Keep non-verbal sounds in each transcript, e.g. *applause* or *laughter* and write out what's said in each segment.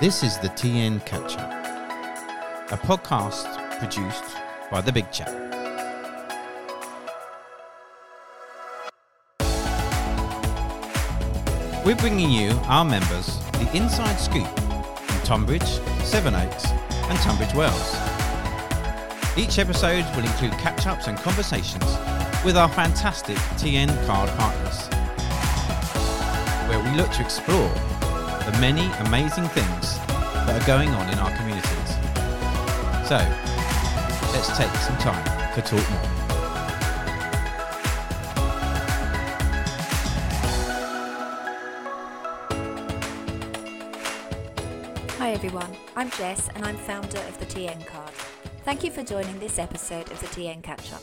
This is the TN Catch Up, a podcast produced by The Big Chat. We're bringing you, our members, the inside scoop from Tonbridge, Sevenoaks, and Tunbridge Wells. Each episode will include catch ups and conversations with our fantastic TN card partners, where we look to explore the many amazing things that are going on in our communities. So, let's take some time to talk more. Hi everyone, I'm Jess and I'm founder of the TN Card. Thank you for joining this episode of the TN Catch Up.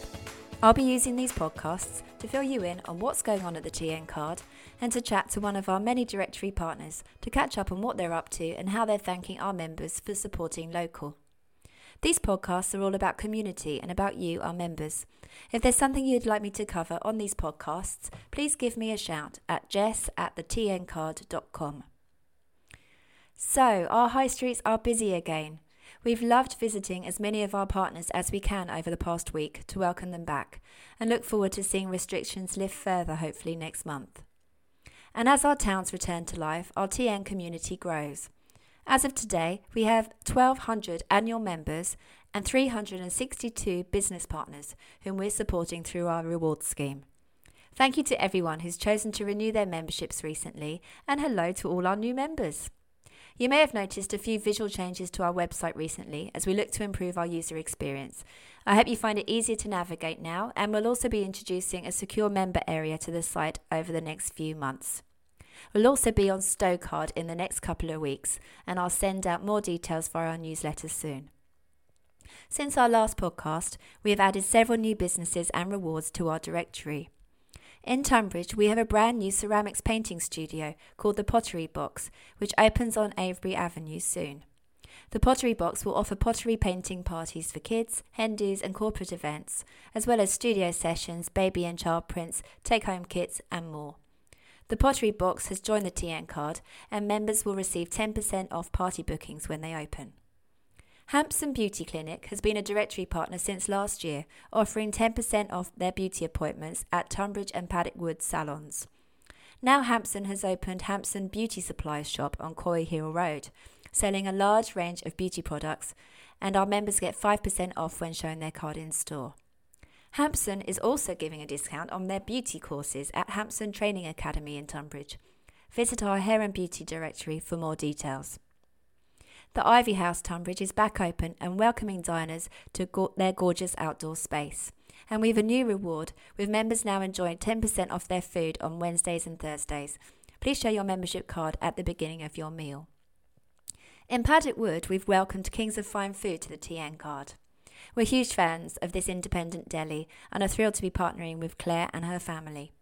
I'll be using these podcasts to fill you in on what's going on at the TN Card and to chat to one of our many directory partners to catch up on what they're up to and how they're thanking our members for supporting local. These podcasts are all about community and about you, our members. If there's something you'd like me to cover on these podcasts, please give me a shout at jess at thetncard.com. So, our high streets are busy again. We've loved visiting as many of our partners as we can over the past week to welcome them back and look forward to seeing restrictions lift further hopefully next month. And as our towns return to life, our TN community grows. As of today, we have 1,200 annual members and 362 business partners whom we're supporting through our rewards scheme. Thank you to everyone who's chosen to renew their memberships recently, and hello to all our new members. You may have noticed a few visual changes to our website recently as we look to improve our user experience. I hope you find it easier to navigate now, and we'll also be introducing a secure member area to the site over the next few months. We'll also be on Stocard in the next couple of weeks, and I'll send out more details via our newsletter soon. Since our last podcast, we have added several new businesses and rewards to our directory. In Tonbridge, we have a brand new ceramics painting studio called the Pottery Box, which opens on Avebury Avenue soon. The Pottery Box will offer pottery painting parties for kids, hen and corporate events, as well as studio sessions, baby and child prints, take home kits, and more. The Pottery Box has joined the TN card, and members will receive 10% off party bookings when they open. Hampson Beauty Clinic has been a directory partner since last year, offering 10% off their beauty appointments at Tonbridge and Paddock Wood salons. Now Hampson has opened Hampson Beauty Supplies shop on Quarry Hill Road, selling a large range of beauty products, and our members get 5% off when showing their card in store. Hampson is also giving a discount on their beauty courses at Hampson Training Academy in Tonbridge. Visit our hair and beauty directory for more details. The Ivy House Tonbridge is back open and welcoming diners to go- their gorgeous outdoor space. And we have a new reward, with members now enjoying 10% off their food on Wednesdays and Thursdays. Please show your membership card at the beginning of your meal. In Paddock Wood, we've welcomed Kings of Fine Food to the TN card. We're huge fans of this independent deli and are thrilled to be partnering with Claire and her family.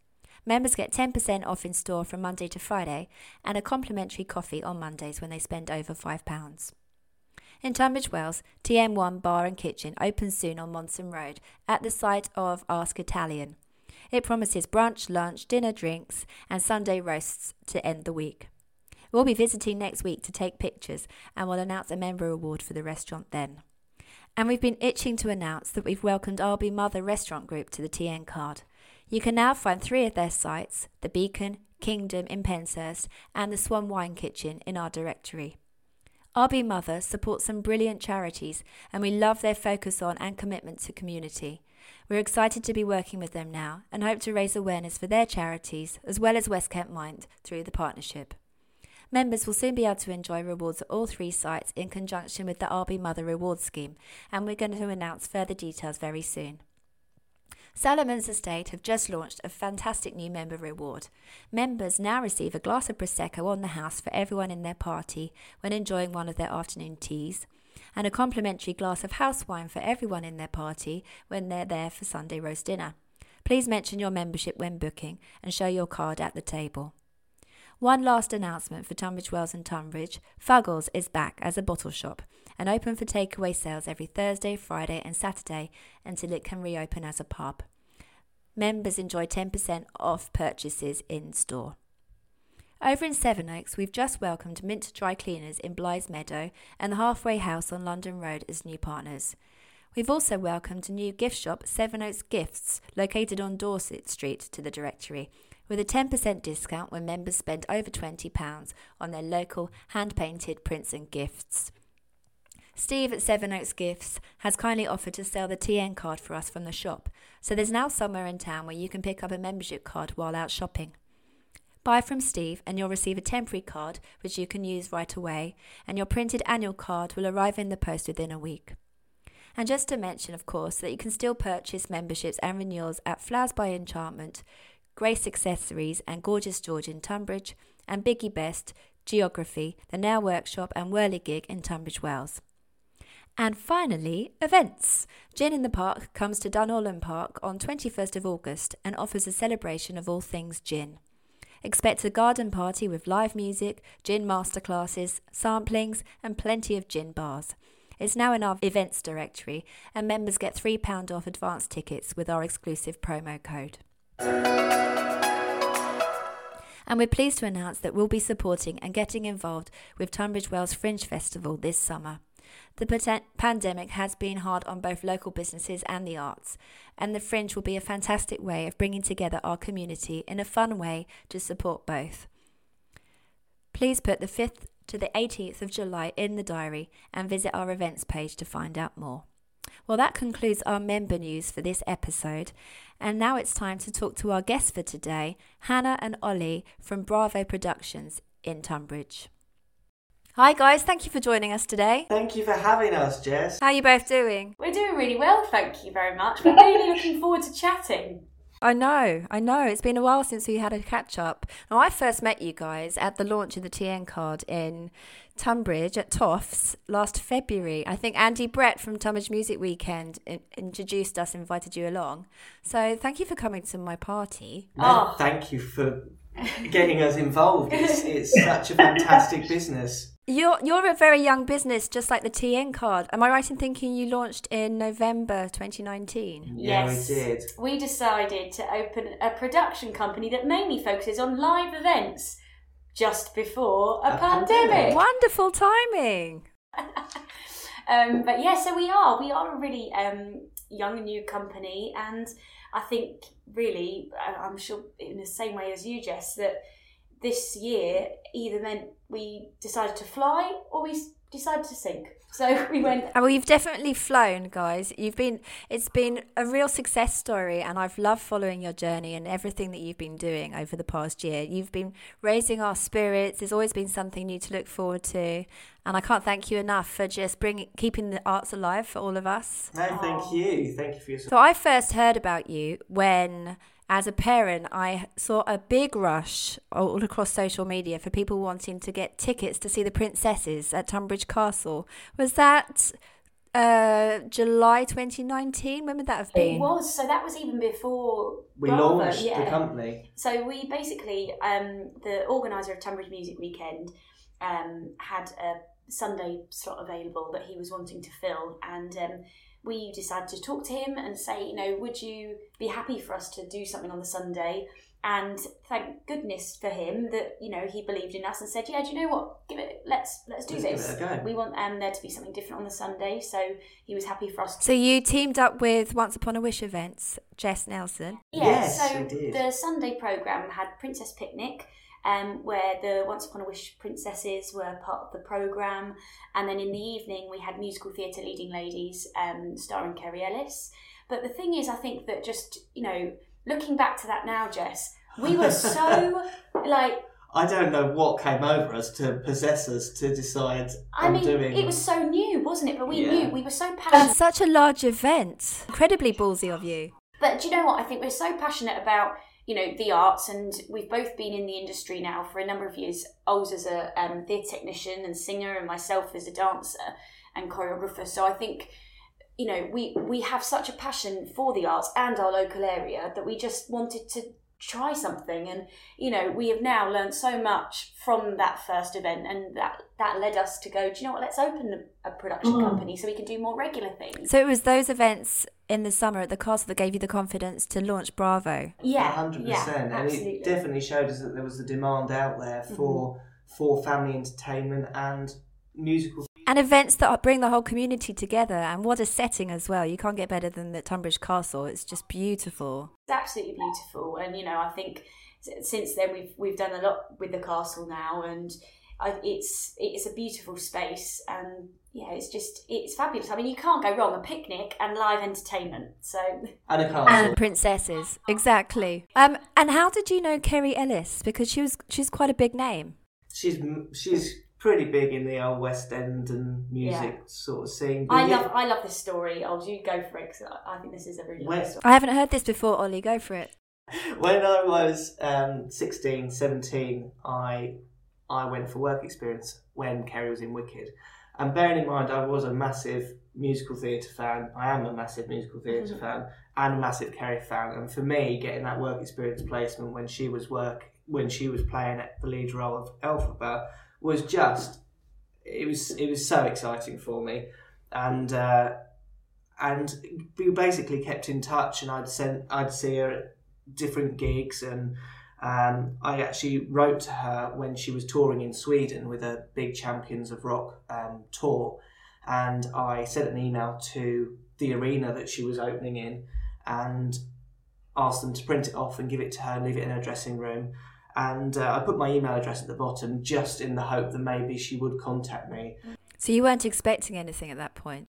Members get 10% off in store from Monday to Friday and a complimentary coffee on Mondays when they spend over £5. In Tunbridge Wells, TN1 Bar and Kitchen opens soon on Monson Road at the site of Ask Italian. It promises brunch, lunch, dinner, drinks, and Sunday roasts to end the week. We'll be visiting next week to take pictures and we'll announce a member award for the restaurant then. And we've been itching to announce that we've welcomed RB Mother Restaurant Group to the TN card. You can now find three of their sites the Beacon, Kingdom in Penshurst, and the Swan Wine Kitchen in our directory. RB Mother supports some brilliant charities, and we love their focus on and commitment to community. We're excited to be working with them now and hope to raise awareness for their charities as well as West Kent Mind through the partnership. Members will soon be able to enjoy rewards at all three sites in conjunction with the RB Mother Rewards Scheme, and we're going to announce further details very soon. Salomon's Estate have just launched a fantastic new member reward. Members now receive a glass of Prosecco on the house for everyone in their party when enjoying one of their afternoon teas, and a complimentary glass of house wine for everyone in their party when they're there for Sunday roast dinner. Please mention your membership when booking and show your card at the table. One last announcement for Tunbridge Wells and Tonbridge Fuggles is back as a bottle shop and open for takeaway sales every Thursday, Friday, and Saturday until it can reopen as a pub. Members enjoy 10% off purchases in store. Over in Sevenoaks, we've just welcomed Mint Dry Cleaners in Bligh's Meadow and the Halfway House on London Road as new partners. We've also welcomed a new gift shop, Sevenoaks Gifts, located on Dorset Street, to the directory, with a 10% discount when members spend over £20 on their local hand painted prints and gifts. Steve at Sevenoaks Gifts has kindly offered to sell the TN card for us from the shop, so there's now somewhere in town where you can pick up a membership card while out shopping. Buy from Steve and you'll receive a temporary card which you can use right away, and your printed annual card will arrive in the post within a week. And just to mention, of course, that you can still purchase memberships and renewals at Flowers by Enchantment, Grace Accessories, and Gorgeous George in Tonbridge, and Biggie Best, Geography, the Now Workshop, and Whirligig in Tunbridge Wells. And finally, events. Gin in the Park comes to Dunorlan Park on 21st of August and offers a celebration of all things gin. Expect a garden party with live music, gin masterclasses, samplings, and plenty of gin bars. It's now in our events directory, and members get £3 off advance tickets with our exclusive promo code. And we're pleased to announce that we'll be supporting and getting involved with Tunbridge Wells Fringe Festival this summer. The pandemic has been hard on both local businesses and the arts, and the Fringe will be a fantastic way of bringing together our community in a fun way to support both. Please put the 5th to the 18th of July in the diary and visit our events page to find out more. Well, that concludes our member news for this episode. And now it's time to talk to our guests for today, Hannah and Ollie from Bravo Productions in Tonbridge. Hi guys, thank you for joining us today. Thank you for having us, Jess. How are you both doing? We're doing really well, thank you very much. We're really looking forward to chatting. I know, I know. It's been a while since we had a catch up. Now, I first met you guys at the launch of the TN card in Tonbridge at Toffs last February. I think Andy Brett from Tonbridge Music Weekend introduced us, invited you along. So thank you for coming to my party. No, oh. thank you for getting us involved. It's, it's *laughs* such a fantastic business. You're you're a very young business, just like the TN card. Am I right in thinking you launched in November 2019? Yeah, yes, we did. We decided to open a production company that mainly focuses on live events just before a, a pandemic. pandemic. Wonderful timing. *laughs* um, but yeah, so we are. We are a really um, young and new company, and I think really, I'm sure in the same way as you, Jess, that this year either meant we decided to fly or we decided to sink. So *laughs* we went. Oh, well, you've definitely flown, guys. You've been. It's been a real success story, and I've loved following your journey and everything that you've been doing over the past year. You've been raising our spirits. There's always been something new to look forward to, and I can't thank you enough for just bringing keeping the arts alive for all of us. No, thank you. Thank you for your. Support. So I first heard about you when as a parent, I saw a big rush all across social media for people wanting to get tickets to see the princesses at Tonbridge Castle. Was that uh, July 2019? When would that have been? It was. So that was even before we Bravo, launched yeah. the company. So we basically, um, the organizer of Tonbridge Music Weekend um, had a Sunday slot available that he was wanting to fill, and um, we decided to talk to him and say, you know, would you be happy for us to do something on the Sunday? And thank goodness for him that you know he believed in us and said, yeah, do you know what? Give it. Let's let's do let's this. We want um, there to be something different on the Sunday, so he was happy for us. To- So you teamed up with Once Upon a Wish events, Jess Nelson. Yeah, yes, so the Sunday program had Princess Picnic um, where the Once Upon a Wish princesses were part of the programme. And then in the evening, we had musical theatre leading ladies um, starring Kerry Ellis. But the thing is, I think that just, you know, looking back to that now, Jess, we were so *laughs* like. I don't know what came over us to possess us to decide I on mean, doing. It was so new, wasn't it? But we yeah. knew we were so passionate. And such a large event. Incredibly ballsy of you. But do you know what? I think we're so passionate about you know the arts and we've both been in the industry now for a number of years oz as a um, theatre technician and singer and myself as a dancer and choreographer. So i think you know we we have such a passion for the arts and our local area that we just wanted to try something. And you know we have now learned so much from that first event and that that led us to go do you know what? Let's open a, a production mm. company so we can do more regular things. So it was those events in the summer at the castle that gave you the confidence to launch Bravo. Yeah, hundred yeah, percent, and absolutely. it definitely showed us that there was a demand out there mm-hmm. for for family entertainment and musical. And events that bring the whole community together, and what a setting as well. You can't get better than the Tonbridge Castle. It's just beautiful. It's absolutely beautiful, and you know, I think since then we've we've done a lot with the castle now, and I, it's it's a beautiful space, and yeah, it's just it's fabulous. I mean, you can't go wrong. A picnic and live entertainment. So And a castle. And princesses, exactly. Um, and how did you know Kerry Ellis? Because she was she's quite a big name. she's she's pretty big in the old West End and music sort of scene. but I yeah, love I love this story. Oh, you go for it because I I think this is a really Where- story. I haven't heard this before, Ollie. Go for it. *laughs* when I was um, 16, 17, I I went for work experience when Kerry was in Wicked. And bearing in mind, I was a massive musical theatre fan. I am a massive musical theatre fan and a massive Kerry fan. And for me, getting that work experience placement when she was work when she was playing the lead role of Elphaba was just it was it was so exciting for me. And uh, and we basically kept in touch, and I'd send I'd see her at different gigs, and um, I actually wrote to her when she was touring in Sweden with a big Champions of Rock um, tour, and I sent an email to the arena that she was opening in, and asked them to print it off and give it to her and leave it in her dressing room. And uh, I put my email address at the bottom just in the hope that maybe she would contact me. So you weren't expecting anything at that point.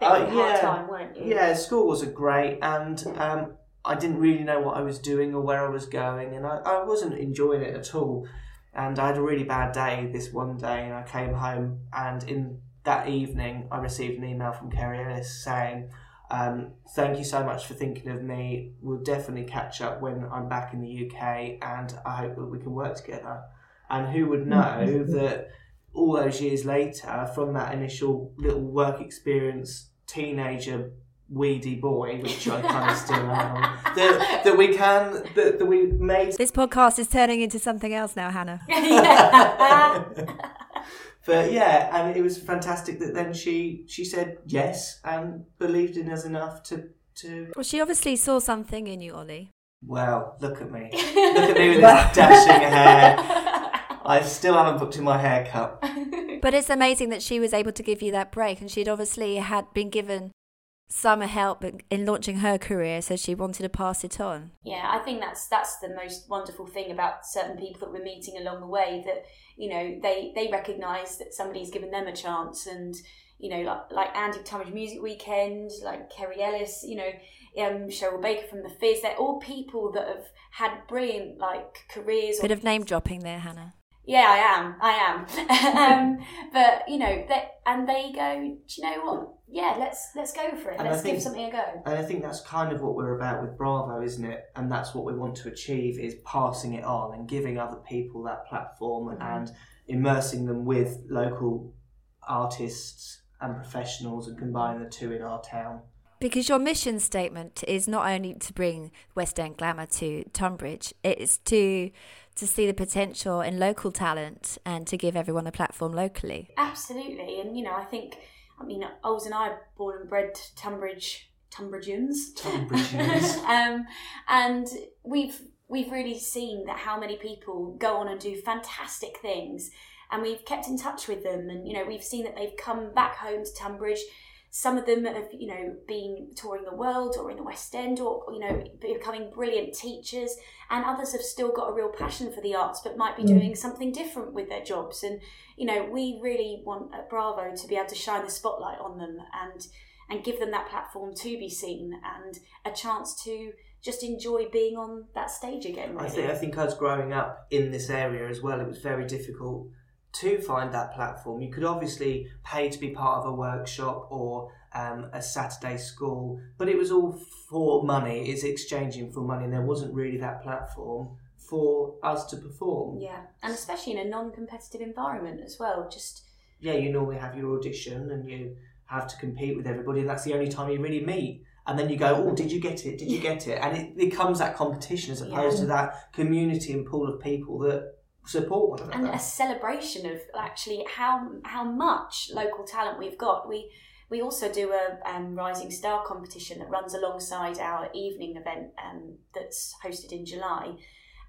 Bit Uh, yeah. time, weren't you? Yeah, school wasn't great, and um, I didn't really know what I was doing or where I was going, and I, I wasn't enjoying it at all. And I had a really bad day this one day, and I came home, and in that evening, I received an email from Kerry Ellis saying, um, "Thank you so much for thinking of me. We'll definitely catch up when I'm back in the UK, and I hope that we can work together." And who would know that all those years later, from that initial little work experience, teenager weedy boy, which I kind of still am, that, that we can, that, that we made. This podcast is turning into something else now, Hannah. *laughs* But yeah, and it was fantastic that then she she said yes and believed in us enough to to. Well, she obviously saw something in you, Ollie. Well, look at me, *laughs* look at me with this dashing hair. I still haven't booked in my haircut. *laughs* But it's amazing that she was able to give you that break, and she'd obviously had been given some help in- in launching her career, so she wanted to pass it on. Yeah, I think that's that's the most wonderful thing about certain people that we're meeting along the way. That you know they they recognise that somebody's given them a chance, and you know like, like Andy Tonbridge Music Weekend, like Kerry Ellis, you know um, Cheryl Baker from the Fizz. They're all people that have had brilliant like careers. or Bit of name dropping there, Hannah. Yeah, I am. I am. *laughs* um, but you know, they, and they go. Do you know what? Yeah, let's let's go for it. And let's think- give something a go. And I think that's kind of what we're about with Bravo, isn't it? And that's what we want to achieve is passing it on and giving other people that platform and immersing them with local artists and professionals and combining the two in our town. Because your mission statement is not only to bring West End glamour to Tonbridge, it's to to see the potential in local talent and to give everyone a platform locally. Absolutely, and you know, I think. I mean, Oz and I are born and bred Tonbridge Tonbridgians. Tonbridgians. *laughs* um, and we've we've really seen that how many people go on and do fantastic things, and we've kept in touch with them, and you know we've seen that they've come back home to Tonbridge. Some of them have you know been touring the world or in the West End, or you know becoming brilliant teachers, and others have still got a real passion for the arts, but might be mm. doing something different with their jobs. And you know we really want at Bravo to be able to shine the spotlight on them and and give them that platform to be seen and a chance to just enjoy being on that stage again. I think I think us growing up in this area as well, it was very difficult to find that platform. You could obviously pay to be part of a workshop or um, a Saturday school, but it was all for money. It's exchanging for money, and there wasn't really that platform for us to perform. yeah, and especially in a non-competitive environment as well. Just Yeah, you normally have your audition and you have to compete with everybody, and that's the only time you really meet. And then you go, oh, did you get it? Did you get it? And it becomes that competition as opposed to that community and pool of people that support one another. and a celebration of actually how how much local talent we've got. We we also do a um, Rising Star competition that runs alongside our evening event um, that's hosted in July.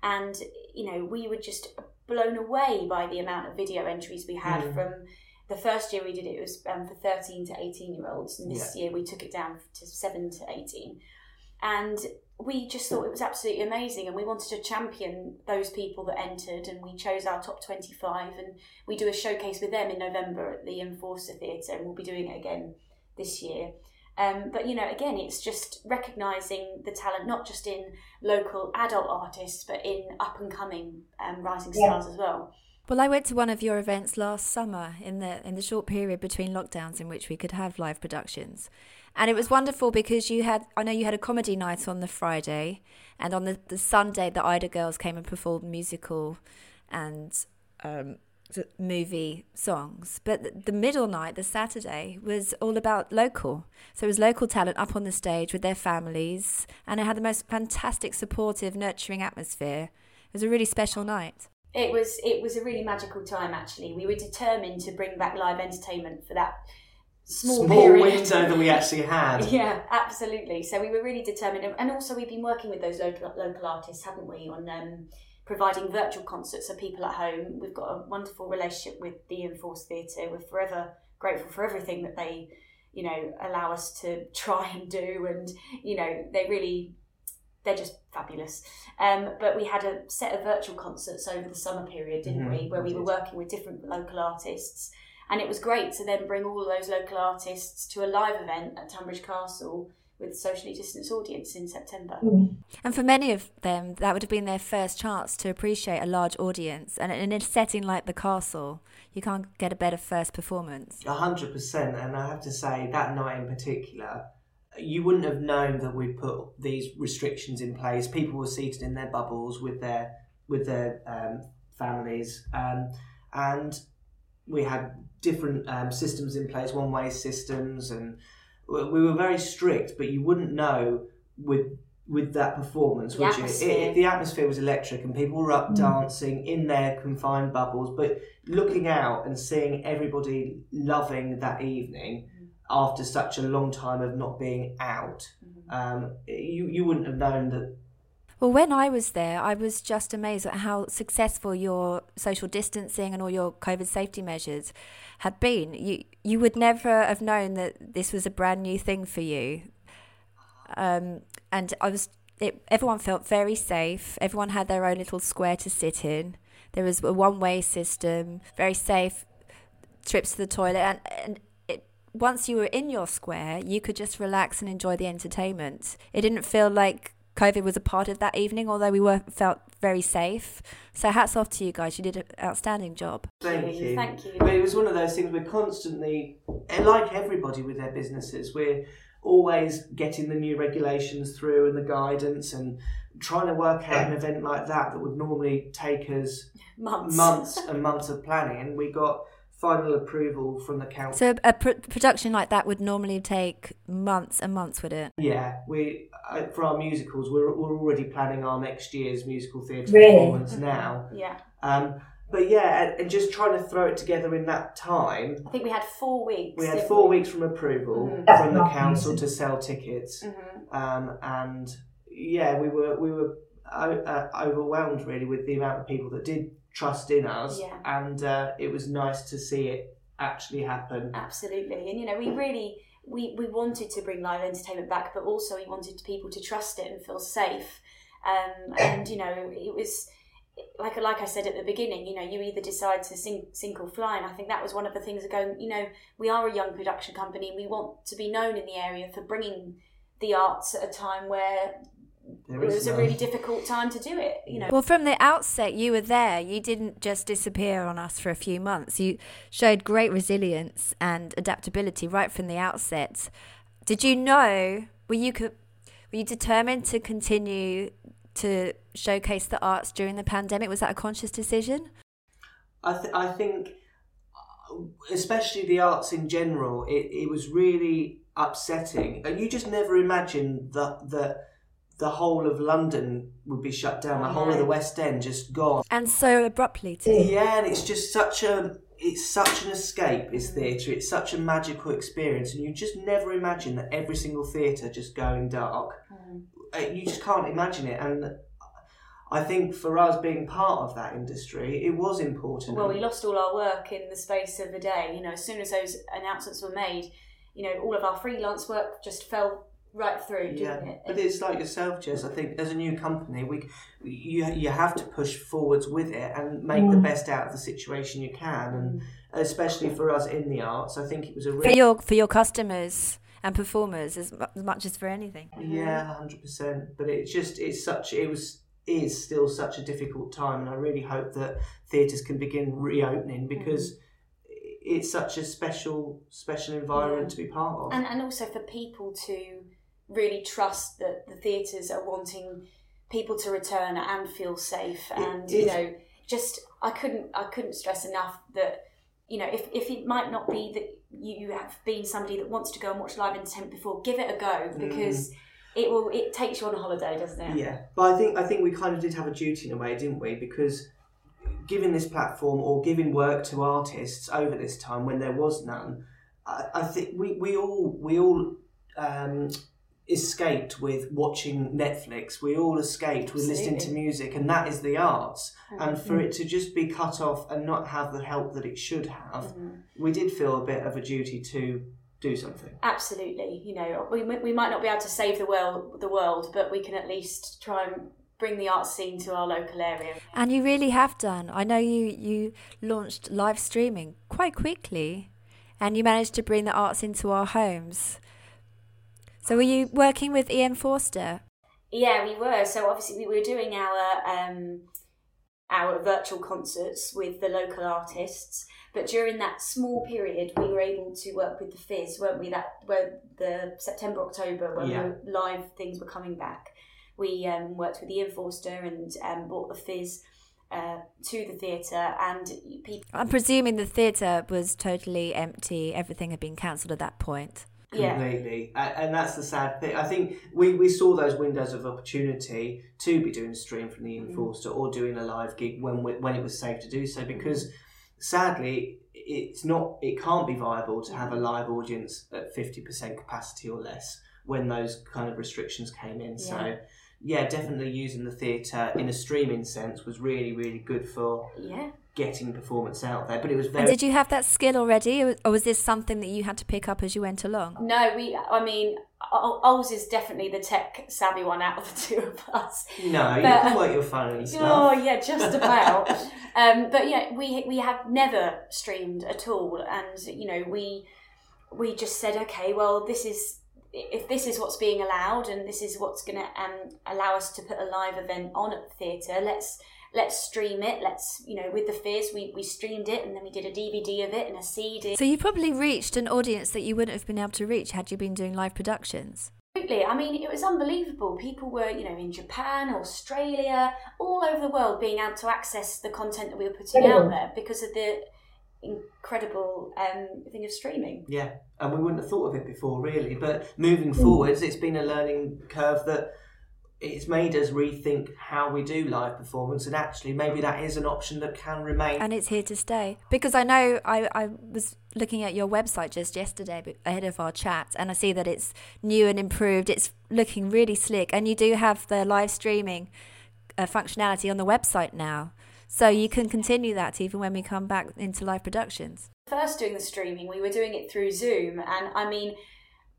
And, you know, we were just blown away by the amount of video entries we had Mm. from the first year we did it, it was um, for 13 to 18 year olds. And this Yeah. year we took it down to 7 to 18. And we just thought it was absolutely amazing and we wanted to champion those people that entered and we chose our top 25 and we do a showcase with them in November at the EM Forster Theatre and we'll be doing it again this year. Um, but you know, again, it's just recognising the talent not just in local adult artists but in up and coming um, rising Yeah. stars as well. Well, I went to one of your events last summer in the in the short period between lockdowns in which we could have live productions. And it was wonderful because you had I know you had a comedy night on the Friday and on the, the Sunday the Ida girls came and performed musical and um movie songs. But th- the middle night, the Saturday, was all about local. So it was local talent up on the stage with their families and it had the most fantastic supportive nurturing atmosphere. It was a really special night. It was it was a really magical time actually. We were determined to bring back live entertainment for that small, Small window that we actually had. *laughs* Yeah, absolutely. So we were really determined, and also we've been working with those local local artists, haven't we, on um, providing virtual concerts for people at home. We've got a wonderful relationship with the EM Forster Theatre. We're forever grateful for everything that they, you know, allow us to *laughs* try and do, and you know, they really. They're just fabulous. Um, but we had a set of virtual concerts over the summer period, didn't Mhm, we? Where we were working with different local artists. And it was great to then bring all of those local artists to a live event at Tonbridge Castle with a socially distanced audience in September. And for many of them, that would have been their first chance to appreciate a large audience. And in a setting like the castle, you can't get a better first performance. A hundred percent, and I have to say that night in particular, you wouldn't have known that we'd put these restrictions in place. People were seated in their bubbles with their with their um, families, um, and we had different um, systems in place, one way systems, and we we were very strict. But you wouldn't know with with that performance, The would you? It, the atmosphere was electric, and people were up dancing in their confined bubbles, but looking out and seeing everybody loving that evening after such a long time of not being out, um, you you wouldn't have known that. Well, when I was there, I was just amazed at how successful your social distancing and all your COVID safety measures had been. You you would never have known that this was a brand new thing for you. Um, and I was, it, everyone felt very safe. Everyone had their own little square to sit in. There was a one-way system, very safe trips to the toilet, and, and it, once you were in your square, you could just relax and enjoy the entertainment. It didn't feel like COVID was a part of that evening, although we were felt very safe. So hats off to you guys. You did an outstanding job. Thank you. Thank you. But it was one of those things we're constantly, like everybody with their businesses, we're always getting the new regulations through and the guidance and trying to work out an event like that that would normally take us Months. months and months of planning. And we got final approval from the council. So a pr- production like that would normally take months and months, would it? Yeah, we uh, for our musicals, we're, we're already planning our next year's musical theatre Really? performance now. Yeah. Um, but yeah, and, and just trying to throw it together in that time. I think we had four weeks. We had didn't four weeks from approval Mhm. From the council easy. to sell tickets, Mhm. um, and yeah, we were we were o- uh, overwhelmed really with the amount of people that did trust in us, Yeah. and uh, it was nice to see it actually happen. Absolutely. And you know, we really we, we wanted to bring live entertainment back, but also we wanted people to trust it and feel safe. Um, and you know, it was like like I said at the beginning, you know, you either decide to sink, sink or fly, and I think that was one of the things of going. You know, we are a young production company, and we want to be known in the area for bringing the arts at a time where There it is was a really difficult time to do it. You know, Well, from the outset, you were there. You didn't just disappear on us for a few months. You showed great resilience and adaptability right from the outset. Did you know? Were you were you determined to continue to showcase the arts during the pandemic? Was that a conscious decision? I, th- I think, uh, especially the arts in general, it, it was really upsetting. And you just never imagined that the, the whole of London would be shut down, the whole of the West End just gone. And so abruptly, too. Yeah, and it's just such a. it's such an escape is theatre it's such a magical experience and you just never imagine that every single theatre just going dark Uh, you just can't imagine it and I think for us being part of that industry, it was important. Well, we lost all our work in the space of a day. You know, as soon as those announcements were made, you know, all of our freelance work just fell right through, didn't yeah, it? but it's like yourself, Jess. I think as a new company, we you you have to push forwards with it and make the mm. best out of the situation you can, and especially for us in the arts, I think it was a For your for your customers and performers as, as much as for anything. yeah, hundred percent. But it's just it's such it was is still such a difficult time, and I really hope that theatres can begin reopening mm-hmm. because. It's such a special, special environment to be part of. and and also for people to really trust that the theatres are wanting people to return and feel safe and you know just I couldn't I couldn't stress enough that you know if, if it might not be that you have been somebody that wants to go and watch live entertainment before give it a go because it will it takes you on a holiday doesn't it? Yeah, but I think I think we kind of did have a duty in a way, didn't we? Because giving this platform or giving work to artists over this time when there was none, I, I think we, we all we all um, escaped with watching Netflix. We all escaped with listening to music, and that is the arts. And for it to just be cut off and not have the help that it should have, mm-hmm. we did feel a bit of a duty to do something. Absolutely, you know, we, we might not be able to save the world, the world, but we can at least try and bring the art scene to our local area. And you really have done. I know you you launched live streaming quite quickly, and you managed to bring the arts into our homes. So were you working with EM Forster? Yeah, we were. So obviously, we were doing our um, our virtual concerts with the local artists. But during that small period, we were able to work with the Fizz, weren't we? That where the September October when Yeah. the live things were coming back, we um, worked with EM Forster and um, brought the Fizz uh, to the theatre, and people. I'm presuming the theatre was totally empty. Everything had been cancelled at that point. Yeah. Completely, A- and that's the sad thing. I think we, we saw those windows of opportunity to be doing a stream from the mm. EM Forster or doing a live gig when we, when it was safe to do so. Mm. Because sadly, it's not it can't be viable to have a live audience at fifty percent capacity or less when those kind of restrictions came in. So. Yeah. Yeah, definitely using the theatre in a streaming sense was really, really good for Yeah. Getting performance out there. But it was And did you have that skill already, or or was this something that you had to pick up as you went along? No, we. I mean, O- Ols is definitely the tech savvy one out of the two of us. no, you can work your phone and stuff. Oh yeah, just about. *laughs* um, but yeah, we we have never streamed at all, and you know we we just said, okay, well, this is if this is what's being allowed, and this is what's going to um, allow us to put a live event on at the theatre. Let's let's stream it. Let's you know with the Fizz, we we streamed it, and then we did a DVD of it and a CD. So you probably reached an audience that you wouldn't have been able to reach had you been doing live productions. Absolutely. I mean, it was unbelievable. People were, you know, in Japan, Australia, all over the world being able to access the content that we were putting out there because of the incredible um, thing of streaming. Yeah, and we wouldn't have thought of it before, really. But moving forwards, it's been a learning curve that it's made us rethink how we do live performance, and actually, maybe that is an option that can remain. And it's here to stay. Because I know I, I was looking at your website just yesterday ahead of our chat, and I see that it's new and improved. It's looking really slick. And you do have the live streaming uh, functionality on the website now. So you can continue that even when we come back into live productions. First, doing the streaming, we were doing it through Zoom, and I mean,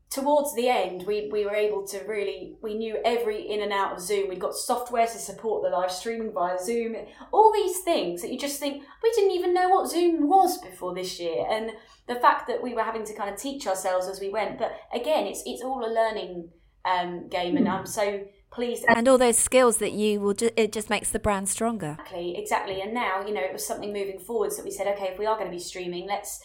towards the end, we, we were able to really, we knew every in and out of Zoom. We'd got software to support the live streaming via Zoom. All these things that you just think, we didn't even know what Zoom was before this year. And the fact that we were having to kind of teach ourselves as we went. But again, it's, it's all a learning um, game, and I'm so pleased. And all those skills that you will, ju- it just makes the brand stronger. Exactly, exactly. And now, you know, it was something moving forwards that we said, okay, if we are going to be streaming, let's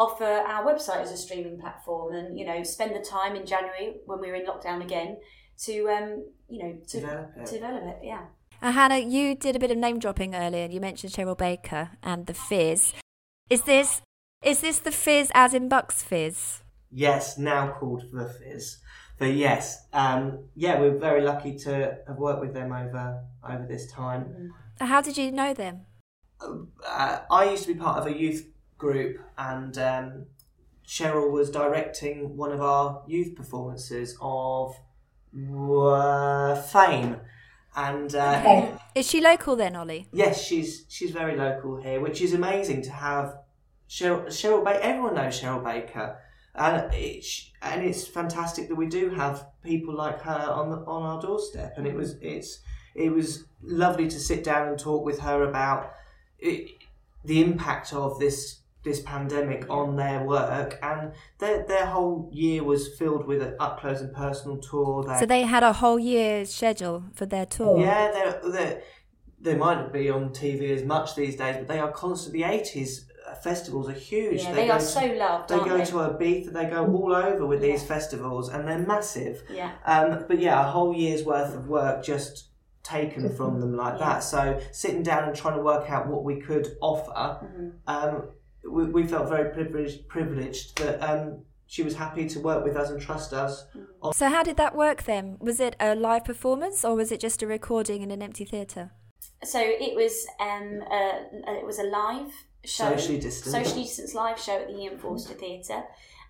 offer our website as a streaming platform and, you know, spend the time in January when we were in lockdown again to, um, you know, to Develop it. to develop it. Yeah. Uh, Hannah, you did a bit of name dropping earlier. You mentioned Cheryl Baker and the Fizz. Is this is this the Fizz as in Bucks Fizz? Yes, now called the Fizz. But yes, um, yeah, we're very lucky to have worked with them over over this time. How did you know them? Uh, I used to be part of a youth group, and um, Cheryl was directing one of our youth performances of uh, Fame. And uh, Okay. Is she local then, Ollie? yes, she's she's very local here, which is amazing to have Cheryl, Cheryl Baker. Everyone knows Cheryl Baker, and it's and it's fantastic that we do have people like her on the, on our doorstep. And it was it's it was lovely to sit down and talk with her about it, the impact of this this pandemic on their work and their their whole year was filled with an up close and personal tour. They So they had a whole year schedule for their tour. yeah, they're, they're, they might not be on TV as much these days, but they are constantly. The eighties festivals are huge. Yeah, they, go are to, so loved, They go they? to Ibiza. They go all over with these festivals, and they're massive. yeah. Um, but yeah, a whole year's worth of work just taken from them like Yeah. that. So sitting down and trying to work out what we could offer, Mm-hmm. um, we, we felt very privileged, privileged that um, she was happy to work with us and trust us. So how did that work then? Was it a live performance or was it just a recording in an empty theatre? So it was um a, it was a live show, Socially distanced. socially distanced live show at the EM Forster Theatre,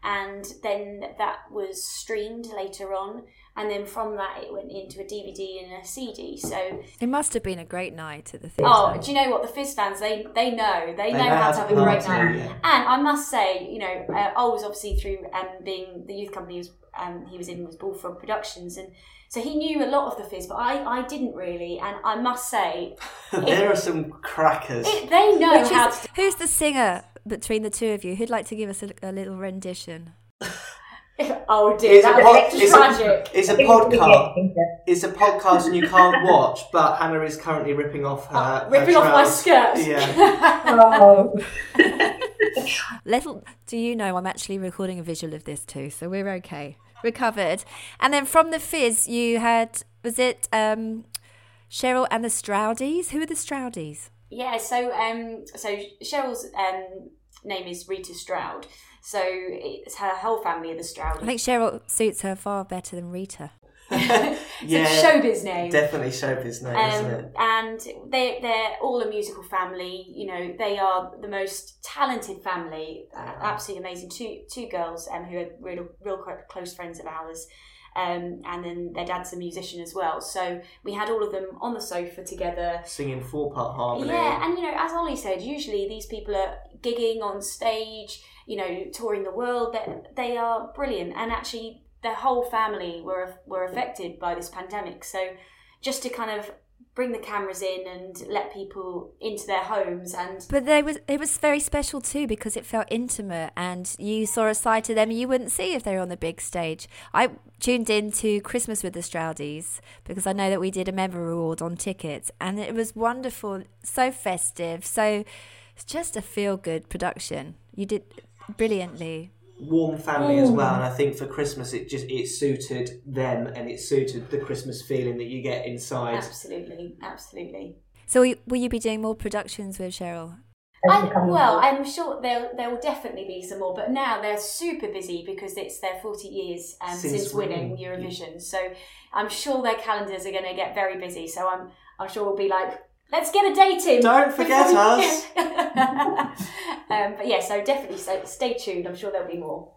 and then that was streamed later on, and then from that it went into a DVD and a CD. So It must have been a great night at the theatre. oh, do you know what the Fizz fans they they know they, know, how to have a great party, night. yeah. And I must say, you know, uh, I was obviously through um, being the youth company was, um, he was in was Bullfrog Productions, and so he knew a lot of the Fizz, but I, I didn't really. And I must say, *laughs* there are some crackers. it, they know Which how is, to. who's the singer between the two of you? Who'd like to give us a, a little rendition? *laughs* *laughs* Oh dear, It's a, that pod- was it's, tragic. a, it's a podcast. It's a podcast and you can't *laughs* watch, but Hannah is currently ripping off her. her Oh, Ripping off my skirt. Yeah. Oh, *laughs* Little do you know, I'm actually recording a visual of this too, so we're okay. We're. And then from the Fizz, you had was it um, Cheryl and the Stroudies? Who are the Stroudies? Yeah, so um, so Cheryl's um name is Rita Stroud. So it's her whole family are the Stroud. I think Cheryl suits her far better than Rita. *laughs* it's Yeah, a showbiz name. Definitely showbiz name, isn't Um, it? and they they're all a musical family. You know, they are the most talented family. Uh, absolutely amazing. Two two girls um, who are real real close friends of ours. Um, and then their dad's a musician as well. So we had all of them on the sofa together. Singing four part harmony. Yeah, and you know, as Ollie said, usually these people are gigging on stage, you know, touring the world. They they are brilliant, and actually, their whole family were were affected by this pandemic. So, just to kind of bring the cameras in and let people into their homes and But they was it was very special too because it felt intimate and you saw a side of them you wouldn't see if they were on the big stage. I tuned in to Christmas with the Stroudies because I know that we did a member reward on tickets and it was wonderful, so festive, so it's just a feel good production. You did brilliantly. Warm family as well, and I think for Christmas it just it suited them and it suited the Christmas feeling that you get inside. absolutely, absolutely. So will you, be doing more productions with Cheryl? I, well, year. I'm sure there there will definitely be some more, but now they're super busy because it's their 40 years um, Since since, winning winning. Eurovision. So I'm sure their calendars are going to get very busy. So I'm I'm sure we'll be like, let's get a date in. Don't forget we- us. *laughs* um, but yeah, so definitely so stay tuned. I'm sure there'll be more.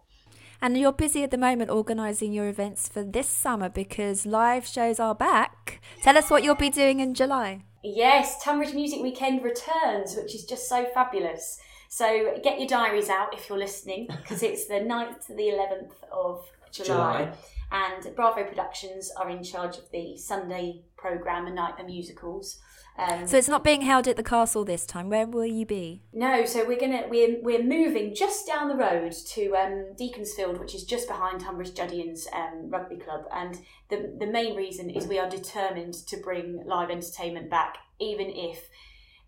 And you're busy at the moment organising your events for this summer because live shows are back. Tell us what you'll be doing in July. Yes, Tonbridge Music Weekend returns, which is just so fabulous. So get your diaries out if you're listening, because it's the 9th to the 11th of July. July. And Bravo Productions are in charge of the Sunday programme and night the musicals. Um, So it's not being held at the castle this time. Where will you be? no, so we're gonna we're we're moving just down the road to um, Deaconsfield, which is just behind Tonbridge Juddians um, Rugby Club, and the the main reason is we are determined to bring live entertainment back, even if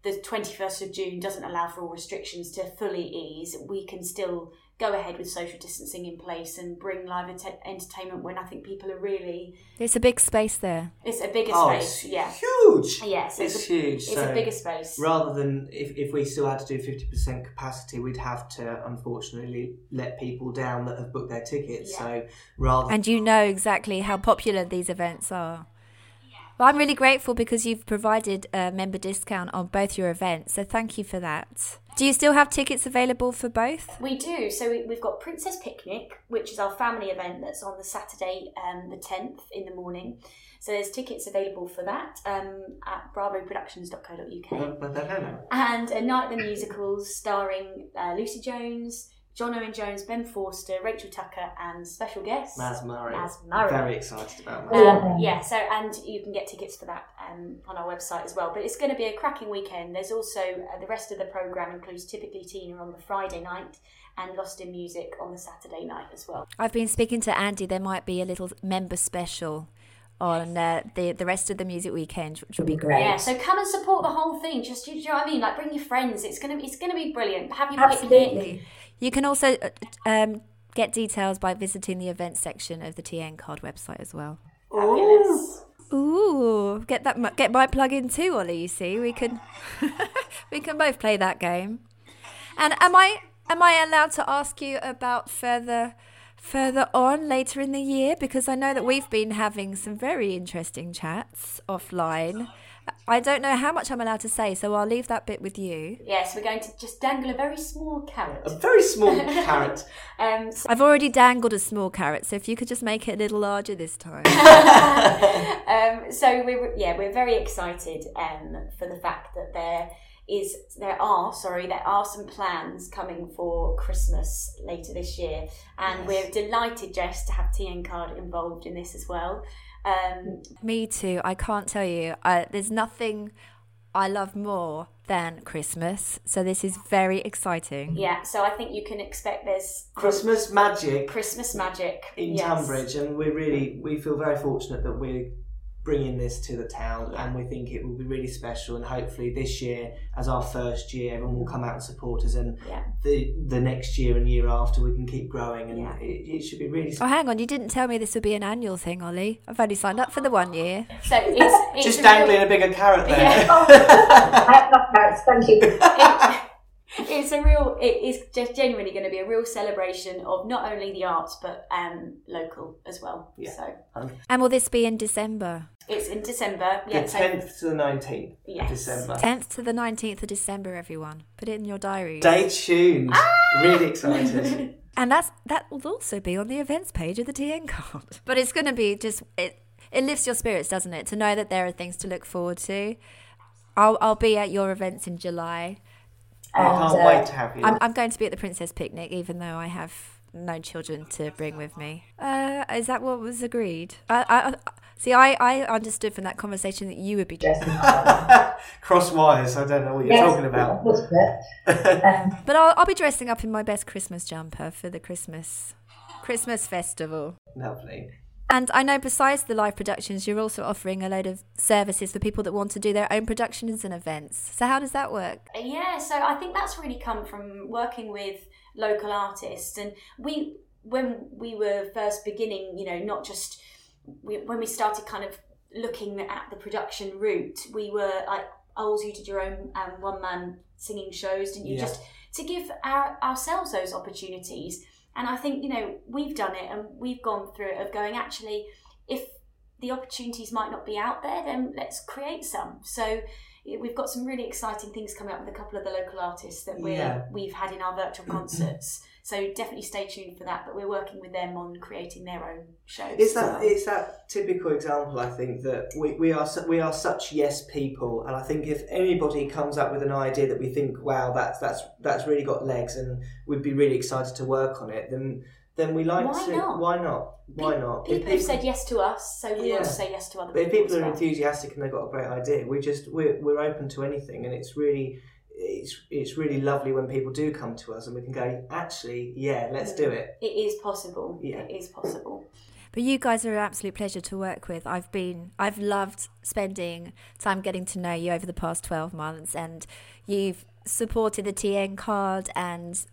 the twenty first of June doesn't allow for all restrictions to fully ease. We can still go ahead with social distancing in place and bring live ent- entertainment when I think people are really It's a big space there. it's a bigger Oh, space, it's yeah. huge. Yeah, so it's, it's a- huge. It's so a bigger space. rather than if, if we still had to do 50% capacity, we'd have to unfortunately let people down that have booked their tickets. Yeah. So rather And you know exactly how popular these events are. Well, I'm really grateful because you've provided a member discount on both your events. So thank you for that. Do you still have tickets available for both? We do. So we, we've got Princess Picnic, which is our family event that's on the Saturday, um, the 10th in the morning. So there's tickets available for that um, at bravoproductions.co.uk. And A Night at the Musicals starring uh, Lucy Jones, John Owen Jones, Ben Forster, Rachel Tucker, and special guest Mazz Murray. Mazz Murray. Very excited about that. Um, yeah, so and you can get tickets for that um, on our website as well. But it's going to be a cracking weekend. There's also uh, the rest of the program includes typically Tina on the Friday night and Lost in Music on the Saturday night as well. I've been speaking to Andy. There might be a little member special on uh, the the rest of the music weekend, which will be great. Yeah, so come and support the whole thing. Just do you know what I mean? Like bring your friends. It's gonna it's gonna be brilliant. Have your picnic. You can also uh, um, get details by visiting the events section of the TN Card website as well. Fabulous. Ooh, get that get my plug in too, Ollie. You see, we can *laughs* we can both play that game. And am I am I allowed to ask you about further further on later in the year because I know that we've been having some very interesting chats offline. I don't know how much I'm allowed to say, so I'll leave that bit with you. Yes, we're going to just dangle a very small carrot. A very small *laughs* carrot. Um, so, I've already dangled a small carrot, so if you could just make it a little larger this time. *laughs* um, so we're yeah we're very excited um, for the fact that there is there are sorry there are some plans coming for Christmas later this year, and we're delighted Jess to have TN Card involved in this as well. Um, Me too. I can't tell you. I, there's nothing I love more than Christmas, so this is very exciting. yeah, so I think you can expect there's Christmas magic Christmas magic in yes. Tonbridge, and we're really we feel very fortunate that we're bringing this to the town, and we think it will be really special. And hopefully, this year, as our first year, everyone will come out and support us, and Yeah. the the next year and year after, we can keep growing, and Yeah. it, it should be really. Oh, hang on. You didn't tell me this would be an annual thing, Ollie. I've only signed up for the one year. So it's, it's Just a dangling real- a bigger carrot there. Yeah. I have enough carrots, thank you. it- it's a real it is just genuinely going to be a real celebration of not only the arts but um local as well Yeah. so And will this be in December? it's in december the yeah so tenth to the nineteenth of Yes. December. 10th to the 19th of December, everyone. Put it in your diary. Stay tuned. Really excited. *laughs* And that's that will also be on the events page of the TN card. *laughs* But it's going to be just it. It lifts your spirits, doesn't it, to know that there are things to look forward to. I'll I'll be at your events in July. I And, can't uh, wait to have you. I'm I'm going to be at the Princess Picnic, even though I have no children to bring with me. Uh, is that what was agreed? I, I, I see. I, I understood from that conversation that you would be dressed, *laughs* Cross wires. I don't know what you're Yes, talking about. *laughs* Um, but I'll I'll be dressing up in my best Christmas jumper for the Christmas Christmas festival. Lovely. And I know besides the live productions, you're also offering a load of services for people that want to do their own productions and events. So how does that work? yeah so i think that's really come from working with local artists and we when we were first beginning you know not just we, when we started kind of looking at the production route we were like oh you did your own um, one man singing shows didn't you Yeah. just to give our, ourselves those opportunities and i think you know we've done it and we've gone through it of going actually if the opportunities might not be out there then let's create some so we've got some really exciting things coming up with a couple of the local artists that we're, Yeah. we've had in our virtual mm-hmm. concerts. So definitely stay tuned for that. But we're working with them on creating their own shows. It's that it's that typical example. I think that we, we are su- we are such yes people, and I think if anybody comes up with an idea that we think, wow, that's that's that's really got legs, and we'd be really excited to work on it, then then we like Why to. not? Why not? Why Pe- not? People, If have said yes to us, so we Yeah. want to say yes to other But if people. people are well. enthusiastic and they've got a great idea, we just we're, we're open to anything, and it's really it's it's really lovely when people do come to us and we can go, actually, yeah, let's do it. It is possible. Yeah. It is possible. But you guys are an absolute pleasure to work with. I've been, I've loved spending time getting to know you over the past 12 months, and you've supported the TN card and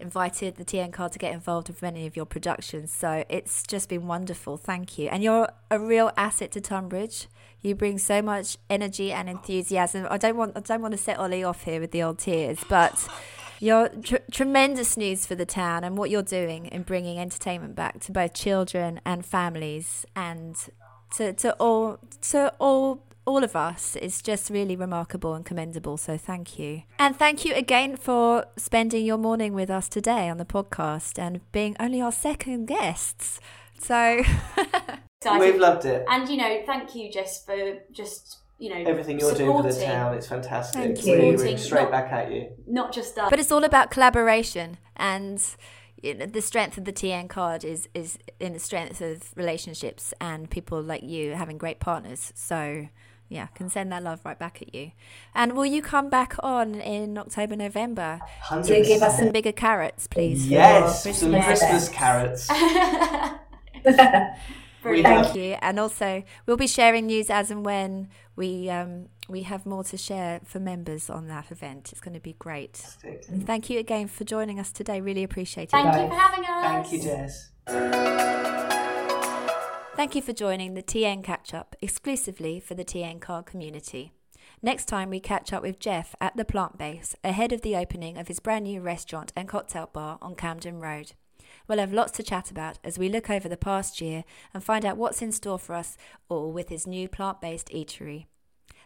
invited the TN card to get involved with many of your productions. So it's just been wonderful. Thank you. And you're a real asset to Tonbridge. You bring so much energy and enthusiasm. I don't want, I don't want to set Ollie off here with the old tears, but you're tr- tremendous news for the town and what you're doing in bringing entertainment back to both children and families and to, to all to all all of us is just really remarkable and commendable. So thank you. And thank you again for spending your morning with us today on the podcast and being only our second guests. So *laughs* We've loved it. And you know, thank you, Jess, for just you know Everything you're doing for the town, it's fantastic. Thank Really, you. really straight Not- back at you. Not just us. But it's all about collaboration and you know, the strength of the TN card is is in the strength of relationships and people like you having great partners. So yeah, can send that love right back at you. And will you come back on in October, November to give us some bigger carrots, please? for Yes, some Christmas? Christmas carrots. *laughs* *laughs* We Brilliant. have- Thank you. And also, we'll be sharing news as and when we um, we have more to share for members on that event. It's going to be great. And thank you again for joining us today. Really appreciate it. Thank you for having us. Thank you, Jess. Thank you for joining the TN Catch Up exclusively for the TN Card community. Next time, we catch up with Jeff at the Plant Base ahead of the opening of his brand new restaurant and cocktail bar on Camden Road. We'll have lots to chat about as we look over the past year and find out what's in store for us all with his new plant based eatery.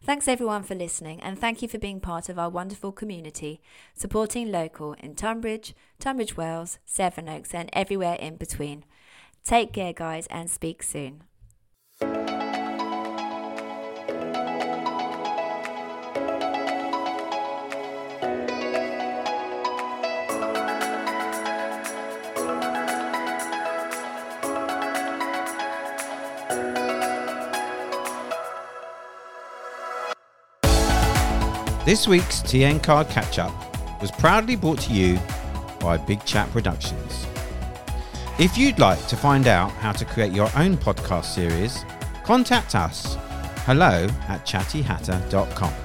Thanks everyone for listening and thank you for being part of our wonderful community, supporting local in Tonbridge, Tunbridge Wells, Sevenoaks, and everywhere in between. Take care, guys, and speak soon. This week's TN Card Catch Up was proudly brought to you by Big Chat Productions. If you'd like to find out how to create your own podcast series, contact us hello at chattyhatter.com.